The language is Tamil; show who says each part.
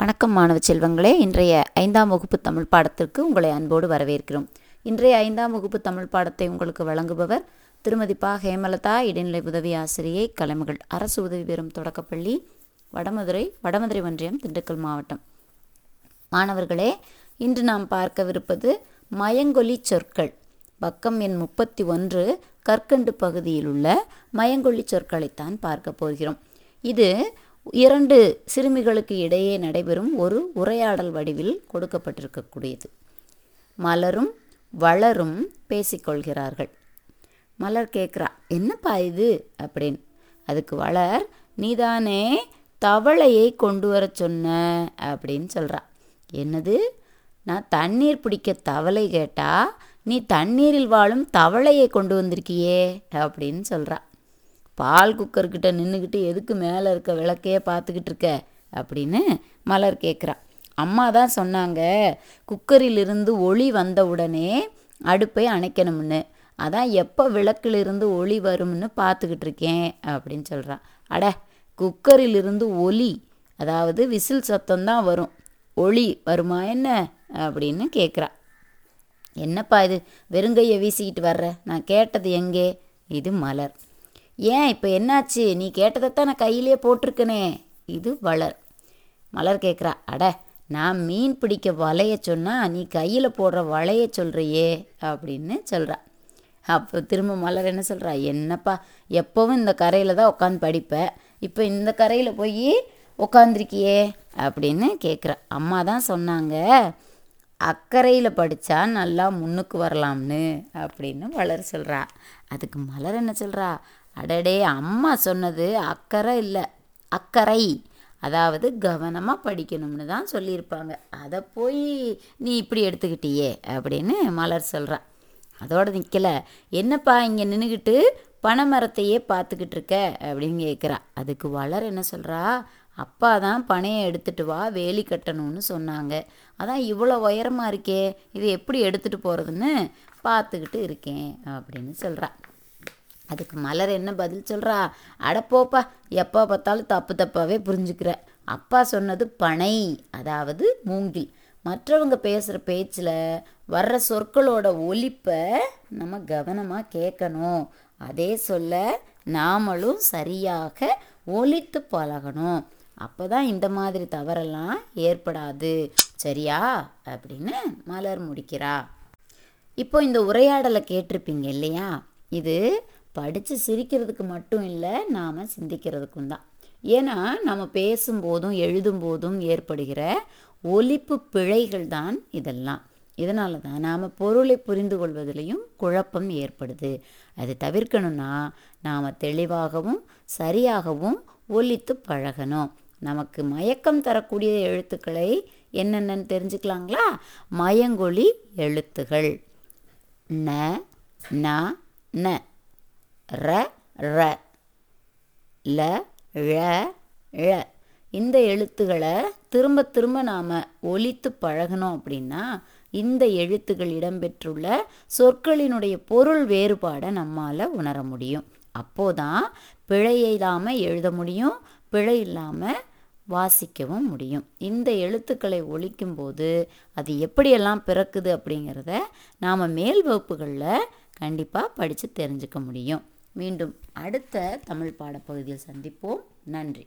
Speaker 1: வணக்கம் மாணவ செல்வங்களே. இன்றைய ஐந்தாம் வகுப்பு தமிழ் பாடத்திற்கு உங்களை அன்போடு வரவேற்கிறோம். இன்றைய ஐந்தாம் வகுப்பு தமிழ் பாடத்தை உங்களுக்கு வழங்குபவர் திருமதி பா. ஹேமலதா இடைநிலை உதவி ஆசிரியை கலைமகள் அரசு உதவி பெறும் தொடக்கப்பள்ளி வடமதுரை வடமதுரை ஒன்றியம் திண்டுக்கல் மாவட்டம். மாணவர்களே இன்று நாம் பார்க்கவிருப்பது மயங்கொலி சொற்கள். பக்கம் எண் முப்பத்தி ஒன்று கற்கண்டு பகுதியில் உள்ள மயங்கொல்லி சொற்களைத்தான் பார்க்க போகிறோம். இது இரண்டு சிறுமிகளுக்கு இடையே நடைபெறும் ஒரு உரையாடல் வடிவில் கொடுக்கப்பட்டிருக்கக்கூடியது. மலரும் வளரும் பேசிக்கொள்கிறார்கள். மலர் கேட்குறா என்னப்பா இது? அப்படின்னு. அதுக்கு வளர் நீதானே தவளையை கொண்டு வர சொன்ன? அப்படின்னு சொல்கிறா என்னது? நான் தண்ணீர் பிடிக்க தவளை கேட்டா நீ தண்ணீரில் வாழும் தவளையை கொண்டு வந்திருக்கியே? அப்படின்னு சொல்கிறா பால் குக்கர்கிட்ட நின்றுக்கிட்டு எதுக்கு மேலே இருக்க விளக்கையே பார்த்துக்கிட்டு இருக்க? அப்படின்னு மலர் கேட்குறா அம்மா தான் சொன்னாங்க குக்கரிலிருந்து ஒளி வந்த உடனே அடுப்பை அணைக்கணும்னு. அதான் எப்போ விளக்கிலிருந்து ஒளி வரும்னு பார்த்துக்கிட்டு இருக்கேன் அப்படின்னு சொல்கிறான் அட குக்கரிலிருந்து ஒலி அதாவது விசில் சத்தம்தான் வரும். ஒளி வருமா என்ன? அப்படின்னு கேட்குறா என்னப்பா இது? வெறுங்கையை வீசிக்கிட்டு வர்ற? நான் கேட்டது எங்கே? இது மலர். ஏன் இப்போ என்னாச்சு? நீ கேட்டதைத்தான் நான் கையிலே போட்டிருக்கனே. இது வளர். மலர் கேட்குறா அட நான் மீன் பிடிக்க வலைய சொன்னால் நீ கையில் போடுற வலைய சொல்கிறியே அப்படின்னு சொல்கிறா அப்போ திரும்ப மலர் என்ன சொல்கிறா என்னப்பா எப்போவும் இந்த கரையில் தான் உட்காந்து படிப்பேன் இப்போ இந்த கரையில் போய் உட்காந்துருக்கியே அப்படின்னு கேட்குறா அம்மா தான் சொன்னாங்க அக்கறையில் படித்தா நல்லா முன்னுக்கு வரலாம்னு அப்படின்னு வளர் சொல்கிறா அதுக்கு மலர் என்ன சொல்கிறா அடடே அம்மா சொன்னது அக்கறை இல்லை. அக்கறை. அதாவது கவனமாக படிக்கணும்னு தான் சொல்லியிருப்பாங்க. அதை போய் நீ இப்படி எடுத்துக்கிட்டியே அப்படின்னு மலர் சொல்கிறான் அதோடு நிற்கலை என்னப்பா இங்கே நின்றுக்கிட்டு பனைமரத்தையே பார்த்துக்கிட்டு இருக்க? அப்படின்னு கேட்குறா அதுக்கு வளர் என்ன சொல்கிறா அப்பா தான் பனையை எடுத்துகிட்டு வா வேலி கட்டணும்னு சொன்னாங்க. அதான் இவ்வளோ உயரமாக இருக்கே இது எப்படி எடுத்துகிட்டு போகிறதுன்னு பார்த்துக்கிட்டு இருக்கேன் அப்படின்னு சொல்கிறா அதுக்கு மலர் என்ன பதில் சொல்கிறா அடப்போப்பா எப்போ பார்த்தாலும் தப்பு தப்பாகவே புரிஞ்சுக்கிற. அப்பா சொன்னது பனை அதாவது மூங்கில். மற்றவங்க பேசுகிற பேச்சில் வர்ற சொற்களோட ஒலிப்பை நம்ம கவனமாக கேட்கணும். அதே சொல்ல நாமளும் சரியாக ஒலித்து பழகணும். அப்போ தான் இந்த மாதிரி தவறெல்லாம் ஏற்படாது. சரியா? அப்படின்னு மலர் முடிக்கிறா. இப்போ இந்த உரையாடலை கேட்டிருப்பீங்க இல்லையா? இது படித்து சிரிக்கிறதுக்கு மட்டும் இல்லை நாம் சிந்திக்கிறதுக்கும் தான். ஏன்னா நம்ம பேசும்போதும் எழுதும்போதும் ஏற்படுகிற ஒலிப்பு பிழைகள் தான் இதெல்லாம். இதனால தான் நாம் பொருளை புரிந்து கொள்வதிலையும் குழப்பம் ஏற்படுது. அது தவிர்க்கணும்னா நாம் தெளிவாகவும் சரியாகவும் ஒலித்து பழகணும். நமக்கு மயக்கம் தரக்கூடிய எழுத்துக்களை என்னென்னு தெரிஞ்சுக்கலாங்களா? மயங்கொழி எழுத்துகள். ந ந ந. ர ர ல ழ ழ. இந்த எழுத்துக்களை திரும்ப திரும்ப நாம் ஒழித்து பழகணும் அப்படின்னா இந்த எழுத்துக்கள் இடம்பெற்றுள்ள சொற்களினுடைய பொருள் வேறுபாடை நம்மால் உணர முடியும். அப்போதான் பிழை இல்லாமல் எழுத முடியும் பிழை இல்லாமல் வாசிக்கவும் முடியும். இந்த எழுத்துக்களை ஒழிக்கும்போது அது எப்படியெல்லாம் பிறக்குது அப்படிங்கிறத நாம் மேல் வகுப்புகளில் கண்டிப்பாக படித்து தெரிஞ்சுக்க முடியும். மீண்டும் அடுத்த தமிழ் பாடப்பகுதியில் சந்திப்போம். நன்றி.